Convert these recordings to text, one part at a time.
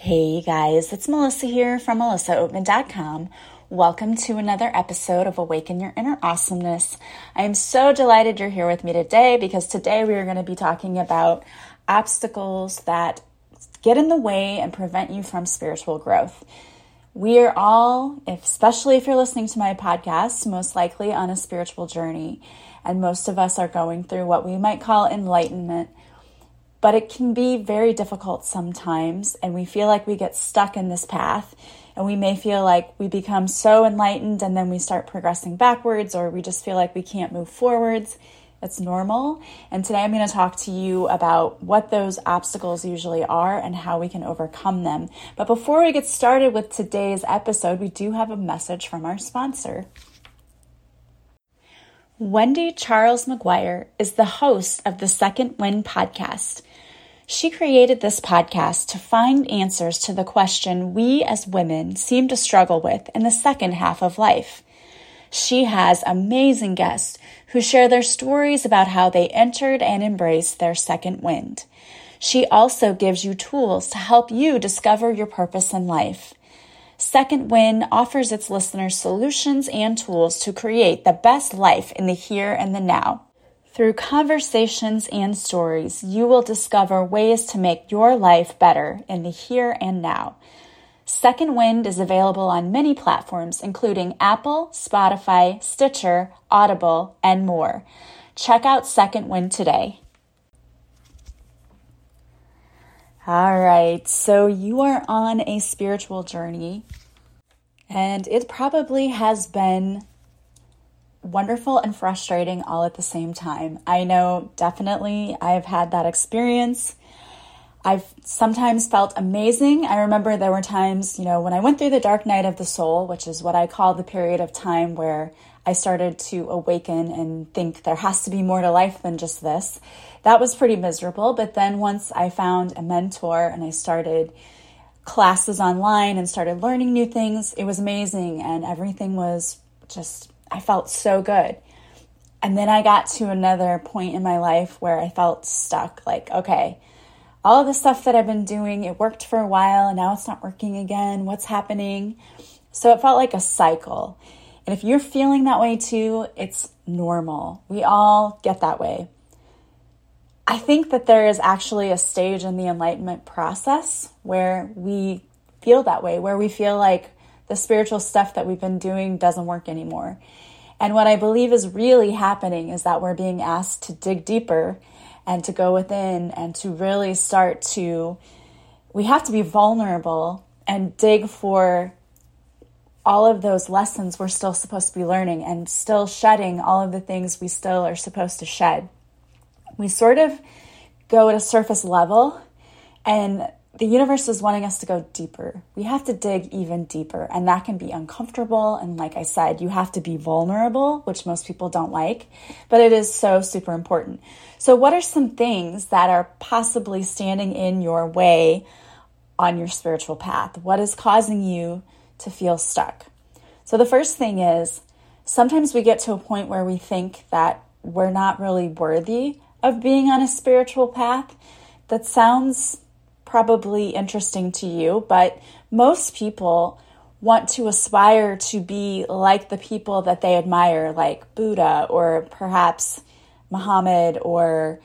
Hey guys, it's Melissa here from melissaoatman.com. Welcome to another episode of Awaken Your Inner Awesomeness. I am so delighted you're here with me today because today we are going to be talking about obstacles that get in the way and prevent you from spiritual growth. We are all, especially if you're listening to my podcast, most likely on a spiritual journey, and most of us are going through what we might call enlightenment but it can be very difficult sometimes, and we feel like we get stuck in this path. And we may feel like we become so enlightened and then we start progressing backwards, or we just feel like we can't move forwards. It's normal. And today I'm going to talk to you about what those obstacles usually are and how we can overcome them. But before we get started with today's episode, we do have a message from our sponsor. Wendy Charles McGuire is the host of the Second Wind podcast. She created this podcast to find answers to the question we as women seem to struggle with in the second half of life. She has amazing guests who share their stories about how they entered and embraced their second wind. She also gives you tools to help you discover your purpose in life. Second Wind offers its listeners solutions and tools to create the best life in the here and the now. Through conversations and stories, you will discover ways to make your life better in the here and now. Second Wind is available on many platforms, including Apple, Spotify, Stitcher, Audible, and more. Check out Second Wind today. All right, so you are on a spiritual journey, and it probably has been wonderful and frustrating all at the same time. I know definitely I've had that experience. I've sometimes felt amazing. I remember there were times, you know, when I went through the dark night of the soul, which is what I call the period of time where I started to awaken and think there has to be more to life than just this. That was pretty miserable. But then once I found a mentor and I started classes online and started learning new things, it was amazing and everything was just I felt so good. And then I got to another point in my life where I felt stuck. Like, okay, all of the stuff that I've been doing, it worked for a while and now it's not working again. What's happening? So it felt like a cycle. And if you're feeling that way too, it's normal. We all get that way. I think that there is actually a stage in the enlightenment process where we feel that way, where we feel like the spiritual stuff that we've been doing doesn't work anymore. And what I believe is really happening is that we're being asked to dig deeper and to go within and to really start to, we have to be vulnerable and dig for all of those lessons we're still supposed to be learning and still shedding all of the things we still are supposed to shed. We sort of go at a surface level and the universe is wanting us to go deeper. We have to dig even deeper, and that can be uncomfortable. And like I said, you have to be vulnerable, which most people don't like, but it is so super important. So, what are some things that are possibly standing in your way on your spiritual path? What is causing you to feel stuck? So, the first thing is sometimes we get to a point where we think that we're not really worthy of being on a spiritual path. That sounds probably interesting to you, but most people want to aspire to be like the people that they admire, like Buddha or perhaps Muhammad or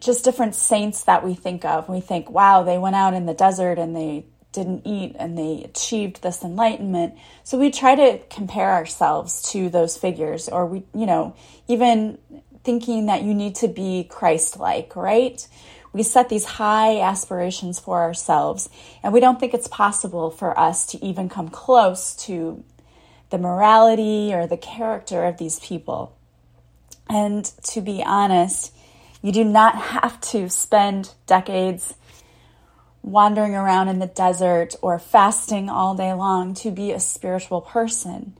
just different saints that we think of. We think, wow, they went out in the desert and they didn't eat and they achieved this enlightenment. So we try to compare ourselves to those figures, or we, you know, even thinking that you need to be Christ like, right? We set these high aspirations for ourselves, and we don't think it's possible for us to even come close to the morality or the character of these people. And to be honest, you do not have to spend decades wandering around in the desert or fasting all day long to be a spiritual person.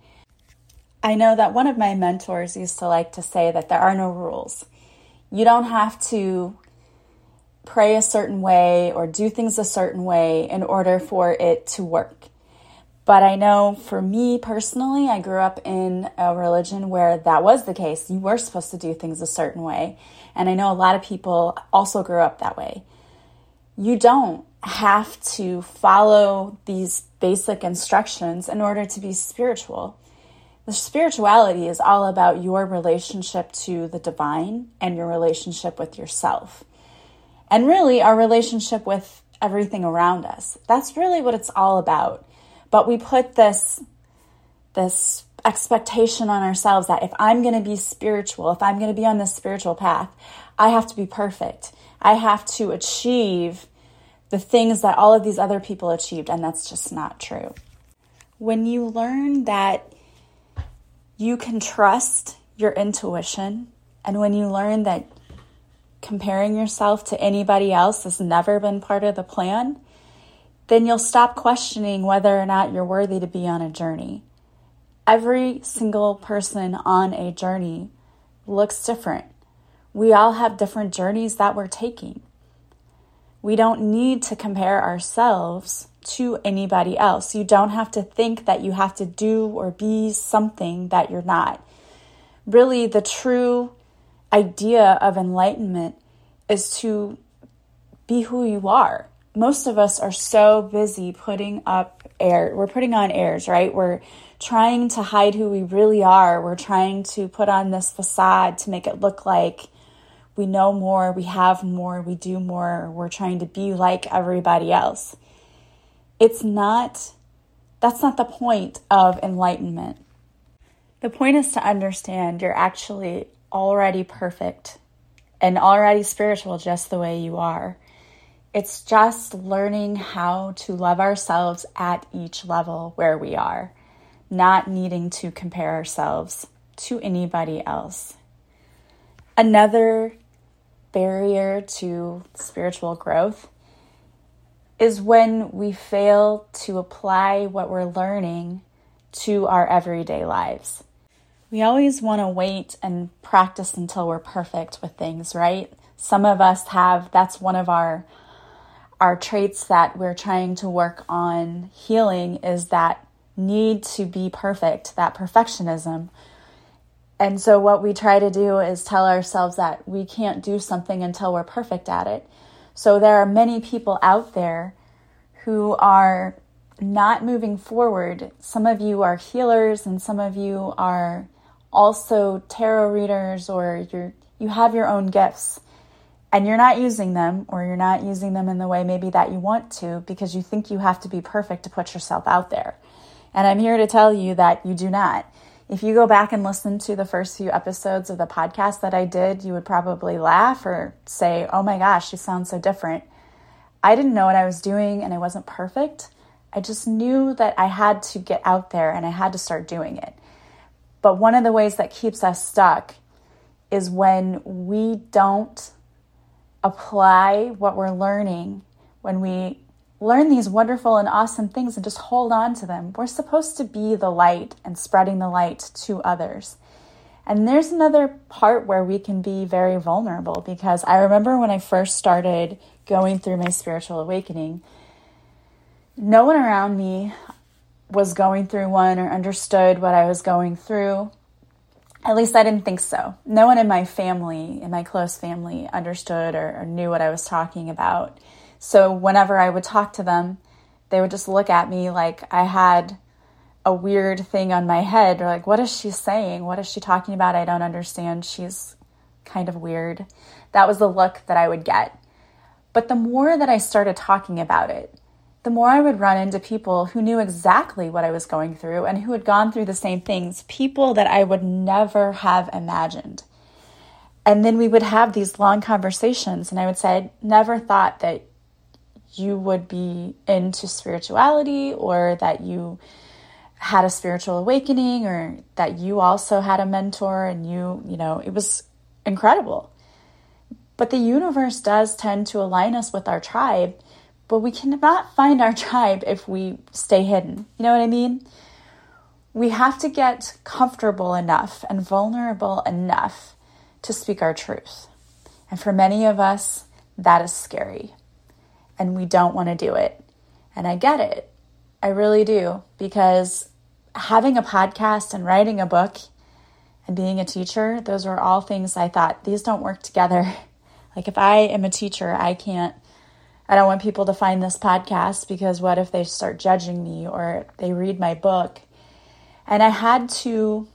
I know that one of my mentors used to like to say that there are no rules. You don't have to pray a certain way or do things a certain way in order for it to work. But I know for me personally, I grew up in a religion where that was the case. You were supposed to do things a certain way. And I know a lot of people also grew up that way. You don't. have to follow these basic instructions in order to be spiritual. The spirituality is all about your relationship to the divine and your relationship with yourself. And really, our relationship with everything around us. That's really what it's all about. But we put this, this expectation on ourselves that if I'm going to be spiritual, if I'm going to be on this spiritual path, I have to be perfect. I have to achieve the things that all of these other people achieved, and that's just not true. When you learn that you can trust your intuition, and when you learn that comparing yourself to anybody else has never been part of the plan, then you'll stop questioning whether or not you're worthy to be on a journey. Every single person on a journey looks different. We all have different journeys that we're taking. We don't need to compare ourselves to anybody else. You don't have to think that you have to do or be something that you're not. Really, the true idea of enlightenment is to be who you are. Most of us are so busy putting up air. We're putting on airs, right? We're trying to hide who we really are. We're trying to put on this facade to make it look like we know more, we have more, we do more, we're trying to be like everybody else. It's not, that's not the point of enlightenment. The point is to understand you're actually already perfect and already spiritual just the way you are. It's just learning how to love ourselves at each level where we are, not needing to compare ourselves to anybody else. Another barrier to spiritual growth is when we fail to apply what we're learning to our everyday lives. We always want to wait and practice until we're perfect with things, right? Some of us have that's one of our our traits that we're trying to work on healing is that need to be perfect, that perfectionism and so, what we try to do is tell ourselves that we can't do something until we're perfect at it. So, there are many people out there who are not moving forward. Some of you are healers, and some of you are also tarot readers, or you're, you have your own gifts and you're not using them, or you're not using them in the way maybe that you want to because you think you have to be perfect to put yourself out there. And I'm here to tell you that you do not. If you go back and listen to the first few episodes of the podcast that I did, you would probably laugh or say, Oh my gosh, you sound so different. I didn't know what I was doing and I wasn't perfect. I just knew that I had to get out there and I had to start doing it. But one of the ways that keeps us stuck is when we don't apply what we're learning, when we learn these wonderful and awesome things and just hold on to them. We're supposed to be the light and spreading the light to others. And there's another part where we can be very vulnerable because I remember when I first started going through my spiritual awakening, no one around me was going through one or understood what I was going through. At least I didn't think so. No one in my family, in my close family, understood or, or knew what I was talking about. So whenever I would talk to them, they would just look at me like I had a weird thing on my head or like what is she saying? What is she talking about? I don't understand. She's kind of weird. That was the look that I would get. But the more that I started talking about it, the more I would run into people who knew exactly what I was going through and who had gone through the same things, people that I would never have imagined. And then we would have these long conversations, and I would say, I never thought that you would be into spirituality or that you had a spiritual awakening or that you also had a mentor and you, you know, it was incredible. But the universe does tend to align us with our tribe, but we cannot find our tribe if we stay hidden. You know what I mean? We have to get comfortable enough and vulnerable enough to speak our truth. And for many of us, that is scary and we don't want to do it. And I get it. I really do. Because having a podcast and writing a book and being a teacher, those are all things I thought these don't work together. Like if I am a teacher, I can't I don't want people to find this podcast because what if they start judging me or they read my book? And I had to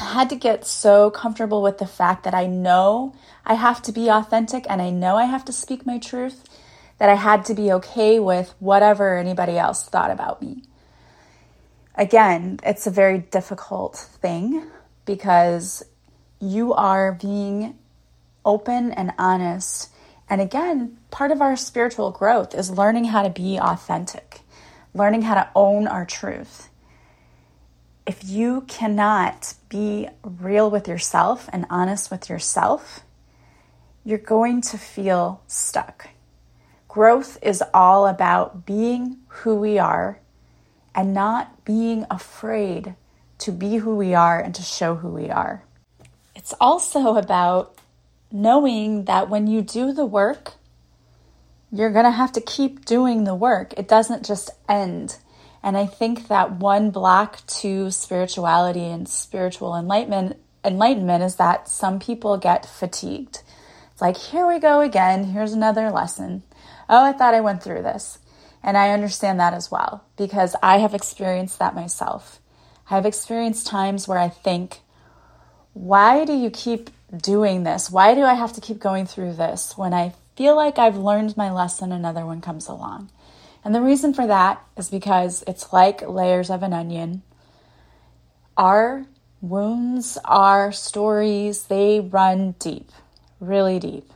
I had to get so comfortable with the fact that I know I have to be authentic and I know I have to speak my truth that I had to be okay with whatever anybody else thought about me. Again, it's a very difficult thing because you are being open and honest and again, part of our spiritual growth is learning how to be authentic, learning how to own our truth. If you cannot be real with yourself and honest with yourself, you're going to feel stuck. Growth is all about being who we are and not being afraid to be who we are and to show who we are. It's also about knowing that when you do the work, you're going to have to keep doing the work. It doesn't just end. And I think that one block to spirituality and spiritual enlightenment enlightenment is that some people get fatigued. It's like, here we go again. Here's another lesson. Oh, I thought I went through this. And I understand that as well because I have experienced that myself. I've experienced times where I think, why do you keep doing this? Why do I have to keep going through this when I feel like I've learned my lesson, another one comes along? And the reason for that is because it's like layers of an onion. Our wounds, our stories, they run deep, really deep.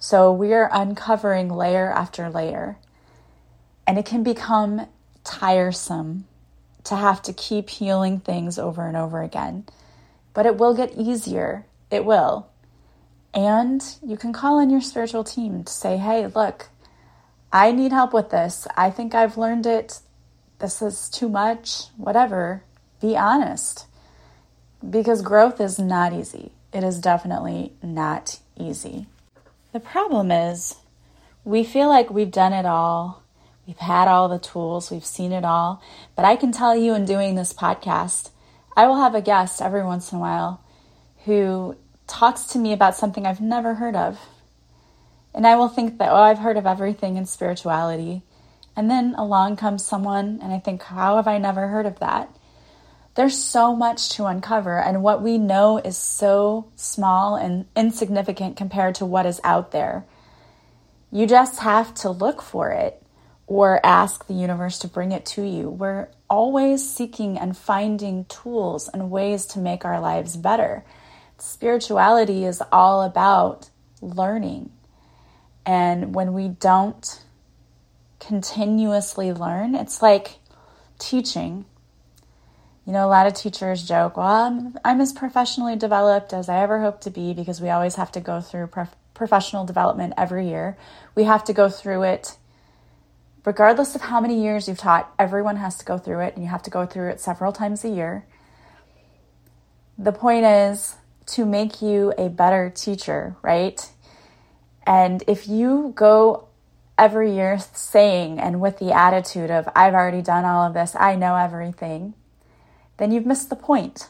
So we are uncovering layer after layer. And it can become tiresome to have to keep healing things over and over again. But it will get easier it will. And you can call in your spiritual team to say, hey, look, I need help with this. I think I've learned it. This is too much. Whatever. Be honest. Because growth is not easy. It is definitely not easy. The problem is, we feel like we've done it all. We've had all the tools, we've seen it all. But I can tell you in doing this podcast, I will have a guest every once in a while who talks to me about something I've never heard of. And I will think that, oh, I've heard of everything in spirituality. And then along comes someone, and I think, how have I never heard of that? There's so much to uncover, and what we know is so small and insignificant compared to what is out there. You just have to look for it or ask the universe to bring it to you. We're always seeking and finding tools and ways to make our lives better spirituality is all about learning. And when we don't continuously learn, it's like teaching. You know, a lot of teachers joke, well, I'm, I'm as professionally developed as I ever hope to be because we always have to go through prof- professional development every year. We have to go through it regardless of how many years you've taught, everyone has to go through it and you have to go through it several times a year. The point is, to make you a better teacher, right? And if you go every year saying and with the attitude of, I've already done all of this, I know everything, then you've missed the point.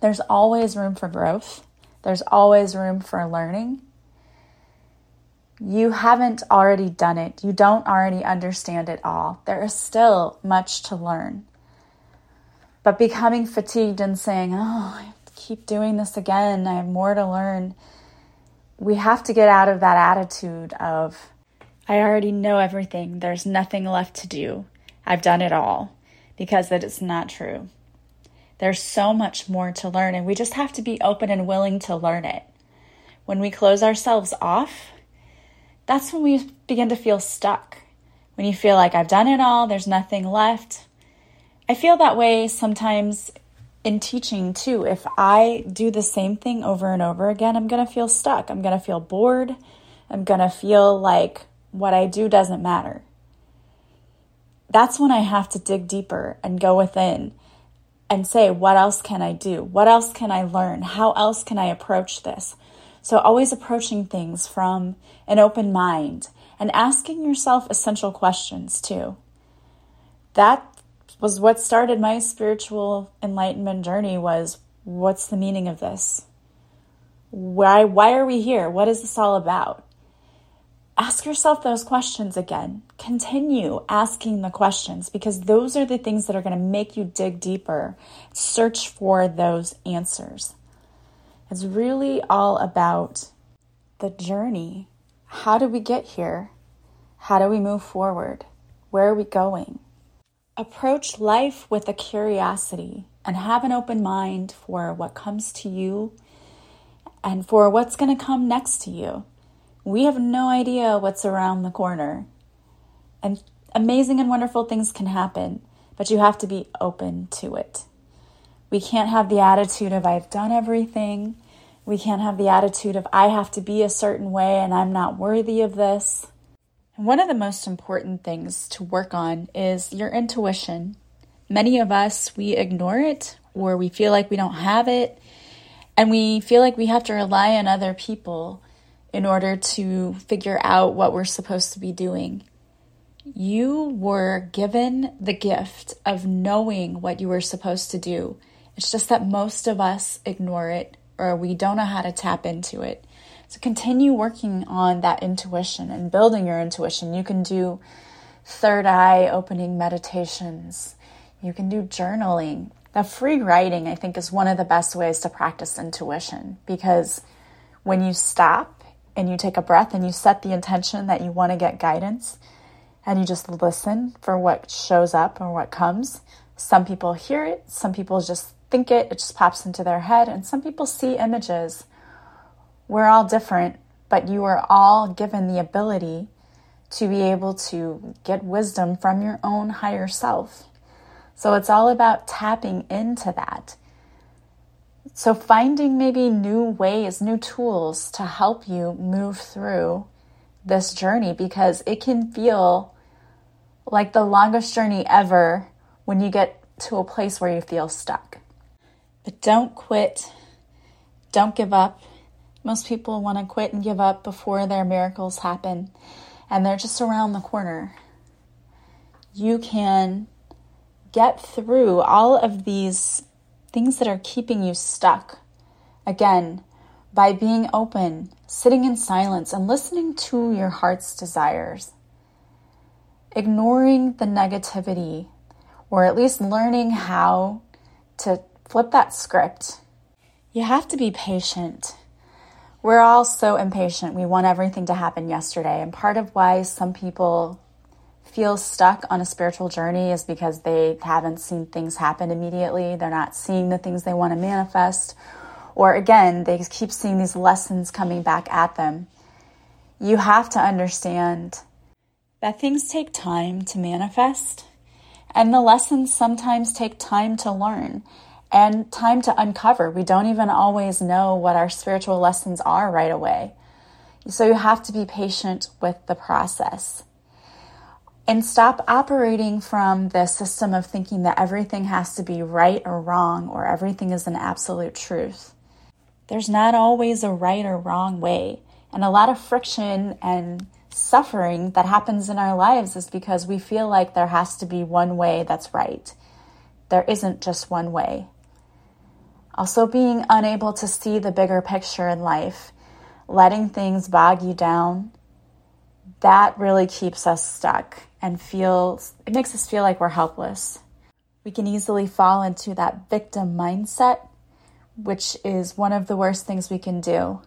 There's always room for growth, there's always room for learning. You haven't already done it, you don't already understand it all. There is still much to learn. But becoming fatigued and saying, Oh, keep doing this again. I have more to learn. We have to get out of that attitude of, I already know everything. There's nothing left to do. I've done it all because that is not true. There's so much more to learn, and we just have to be open and willing to learn it. When we close ourselves off, that's when we begin to feel stuck. When you feel like I've done it all, there's nothing left. I feel that way sometimes in teaching too, if I do the same thing over and over again, I'm going to feel stuck. I'm going to feel bored. I'm going to feel like what I do doesn't matter. That's when I have to dig deeper and go within and say, what else can I do? What else can I learn? How else can I approach this? So, always approaching things from an open mind and asking yourself essential questions too. That was what started my spiritual enlightenment journey was what's the meaning of this? Why why are we here? What is this all about? ask yourself those questions again. Continue asking the questions because those are the things that are going to make you dig deeper, search for those answers. It's really all about the journey. How do we get here? How do we move forward? Where are we going? Approach life with a curiosity and have an open mind for what comes to you and for what's going to come next to you. We have no idea what's around the corner. And amazing and wonderful things can happen, but you have to be open to it. We can't have the attitude of, I've done everything. We can't have the attitude of, I have to be a certain way and I'm not worthy of this. One of the most important things to work on is your intuition. Many of us, we ignore it or we feel like we don't have it, and we feel like we have to rely on other people in order to figure out what we're supposed to be doing. You were given the gift of knowing what you were supposed to do. It's just that most of us ignore it or we don't know how to tap into it. So continue working on that intuition and building your intuition. You can do third eye opening meditations. You can do journaling. The free writing, I think, is one of the best ways to practice intuition because when you stop and you take a breath and you set the intention that you want to get guidance and you just listen for what shows up or what comes. Some people hear it, some people just think it, it just pops into their head, and some people see images. We're all different, but you are all given the ability to be able to get wisdom from your own higher self. So it's all about tapping into that so, finding maybe new ways, new tools to help you move through this journey because it can feel like the longest journey ever when you get to a place where you feel stuck. But don't quit, don't give up. Most people want to quit and give up before their miracles happen, and they're just around the corner. You can get through all of these things that are keeping you stuck. Again, by being open, sitting in silence, and listening to your heart's desires. Ignoring the negativity, or at least learning how to flip that script. You have to be patient. We're all so impatient. We want everything to happen yesterday. And part of why some people feel stuck on a spiritual journey is because they haven't seen things happen immediately. They're not seeing the things they want to manifest. Or again, they keep seeing these lessons coming back at them. You have to understand that things take time to manifest, and the lessons sometimes take time to learn and time to uncover. We don't even always know what our spiritual lessons are right away. So you have to be patient with the process and stop operating from the system of thinking that everything has to be right or wrong or everything is an absolute truth. There's not always a right or wrong way. And a lot of friction and suffering that happens in our lives is because we feel like there has to be one way that's right. There isn't just one way. Also, being unable to see the bigger picture in life, letting things bog you down, that really keeps us stuck and feels it makes us feel like we're helpless. We can easily fall into that victim mindset, which is one of the worst things we can do.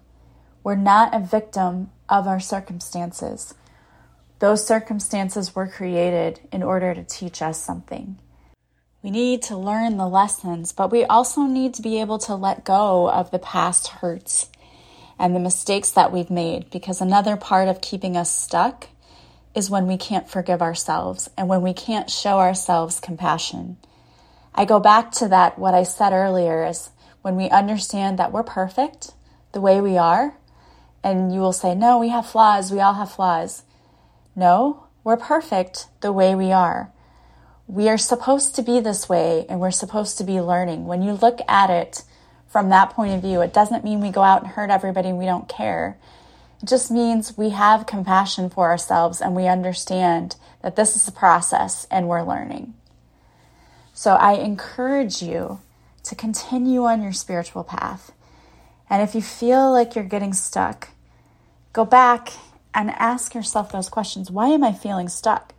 We're not a victim of our circumstances. Those circumstances were created in order to teach us something. We need to learn the lessons, but we also need to be able to let go of the past hurts and the mistakes that we've made because another part of keeping us stuck is when we can't forgive ourselves and when we can't show ourselves compassion. I go back to that, what I said earlier is when we understand that we're perfect the way we are, and you will say, No, we have flaws, we all have flaws. No, we're perfect the way we are. We are supposed to be this way and we're supposed to be learning. When you look at it from that point of view, it doesn't mean we go out and hurt everybody we don't care. It just means we have compassion for ourselves and we understand that this is a process and we're learning. So I encourage you to continue on your spiritual path. And if you feel like you're getting stuck, go back and ask yourself those questions. Why am I feeling stuck?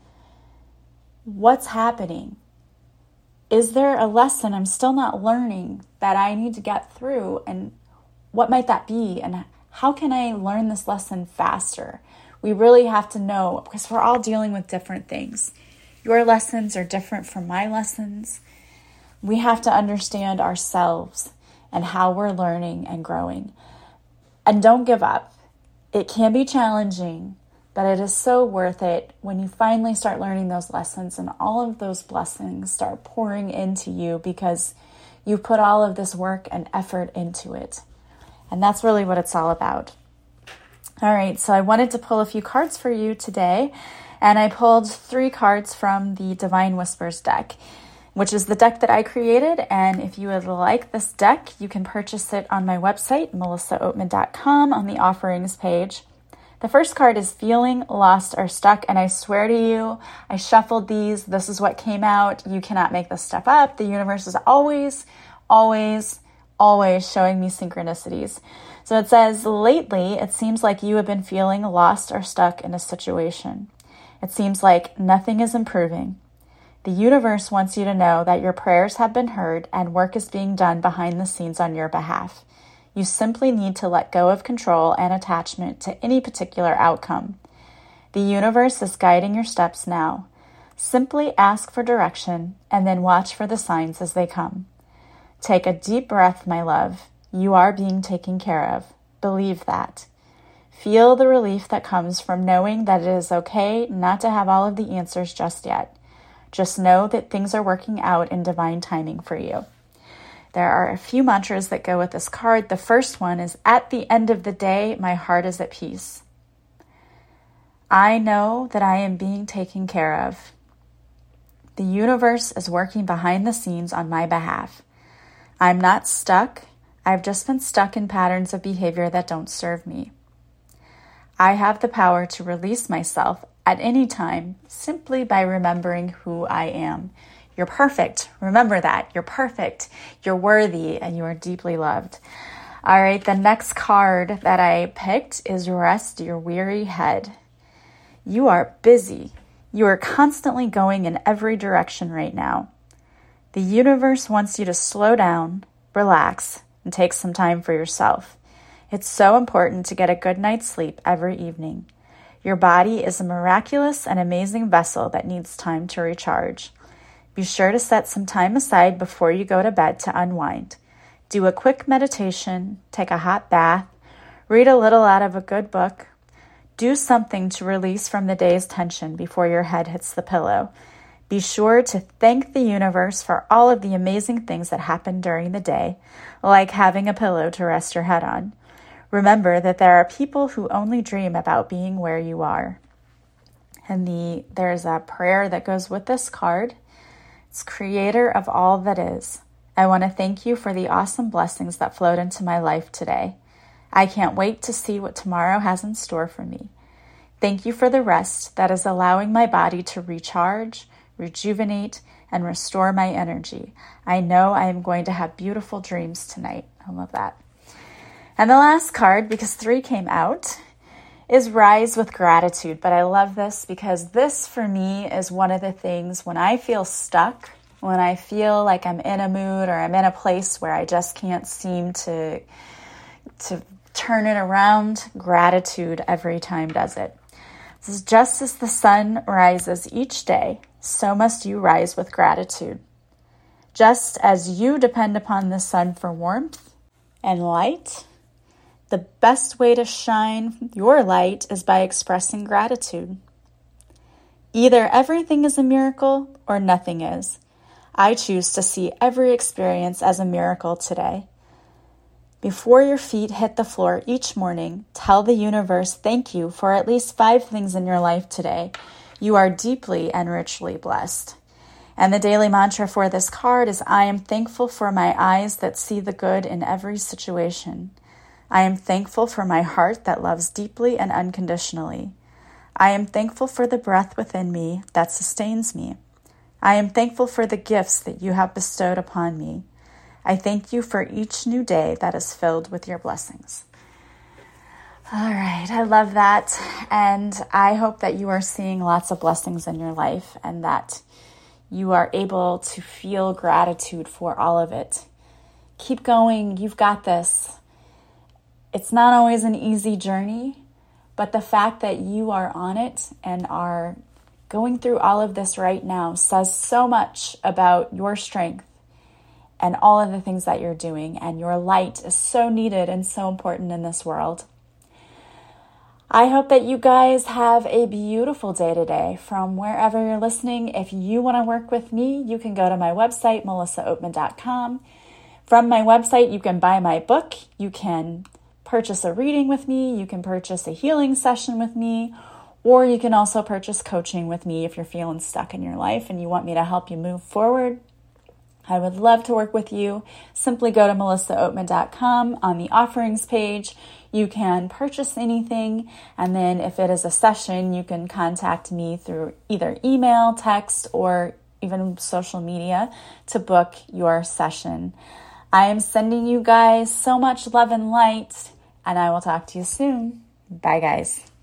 What's happening? Is there a lesson I'm still not learning that I need to get through? And what might that be? And how can I learn this lesson faster? We really have to know because we're all dealing with different things. Your lessons are different from my lessons. We have to understand ourselves and how we're learning and growing. And don't give up. It can be challenging, but it is so worth it when you finally start learning those lessons and all of those blessings start pouring into you because you put all of this work and effort into it. And that's really what it's all about. All right, so I wanted to pull a few cards for you today, and I pulled three cards from the Divine Whispers deck, which is the deck that I created. And if you would like this deck, you can purchase it on my website, melissaoatman.com, on the offerings page. The first card is Feeling Lost or Stuck, and I swear to you, I shuffled these. This is what came out. You cannot make this stuff up. The universe is always, always always showing me synchronicities. So it says, lately, it seems like you have been feeling lost or stuck in a situation. It seems like nothing is improving. The universe wants you to know that your prayers have been heard and work is being done behind the scenes on your behalf. You simply need to let go of control and attachment to any particular outcome. The universe is guiding your steps now. Simply ask for direction and then watch for the signs as they come. Take a deep breath, my love. You are being taken care of. Believe that. Feel the relief that comes from knowing that it is okay not to have all of the answers just yet. Just know that things are working out in divine timing for you. There are a few mantras that go with this card. The first one is At the end of the day, my heart is at peace. I know that I am being taken care of. The universe is working behind the scenes on my behalf. I'm not stuck. I've just been stuck in patterns of behavior that don't serve me. I have the power to release myself at any time simply by remembering who I am. You're perfect. Remember that. You're perfect. You're worthy and you are deeply loved. All right, the next card that I picked is Rest Your Weary Head. You are busy. You are constantly going in every direction right now. The universe wants you to slow down, relax, and take some time for yourself. It's so important to get a good night's sleep every evening. Your body is a miraculous and amazing vessel that needs time to recharge. Be sure to set some time aside before you go to bed to unwind. Do a quick meditation, take a hot bath, read a little out of a good book. Do something to release from the day's tension before your head hits the pillow be sure to thank the universe for all of the amazing things that happen during the day, like having a pillow to rest your head on. Remember that there are people who only dream about being where you are. And the there's a prayer that goes with this card. Creator of all that is. I want to thank you for the awesome blessings that flowed into my life today. I can't wait to see what tomorrow has in store for me. Thank you for the rest that is allowing my body to recharge rejuvenate, and restore my energy. I know I am going to have beautiful dreams tonight. I love that. And the last card, because three came out, is Rise with Gratitude. But I love this because this for me is one of the things when I feel stuck, when I feel like I'm in a mood or I'm in a place where I just can't seem to to turn it around, gratitude every time does it. This is just as the sun rises each day, so must you rise with gratitude. Just as you depend upon the sun for warmth and light, the best way to shine your light is by expressing gratitude. Either everything is a miracle or nothing is. I choose to see every experience as a miracle today. Before your feet hit the floor each morning, tell the universe thank you for at least five things in your life today you are deeply and richly blessed. And the daily mantra for this card is I am thankful for my eyes that see the good in every situation. I am thankful for my heart that loves deeply and unconditionally. I am thankful for the breath within me that sustains me. I am thankful for the gifts that you have bestowed upon me. I thank you for each new day that is filled with your blessings. All right, I love that. And I hope that you are seeing lots of blessings in your life and that you are able to feel gratitude for all of it. Keep going, you've got this. It's not always an easy journey, but the fact that you are on it and are going through all of this right now says so much about your strength and all of the things that you're doing. And your light is so needed and so important in this world. I hope that you guys have a beautiful day today from wherever you're listening. If you want to work with me, you can go to my website, melissaoatman.com. From my website, you can buy my book, you can purchase a reading with me, you can purchase a healing session with me, or you can also purchase coaching with me if you're feeling stuck in your life and you want me to help you move forward. I would love to work with you. Simply go to melissaoatman.com on the offerings page. You can purchase anything, and then if it is a session, you can contact me through either email, text, or even social media to book your session. I am sending you guys so much love and light, and I will talk to you soon. Bye, guys.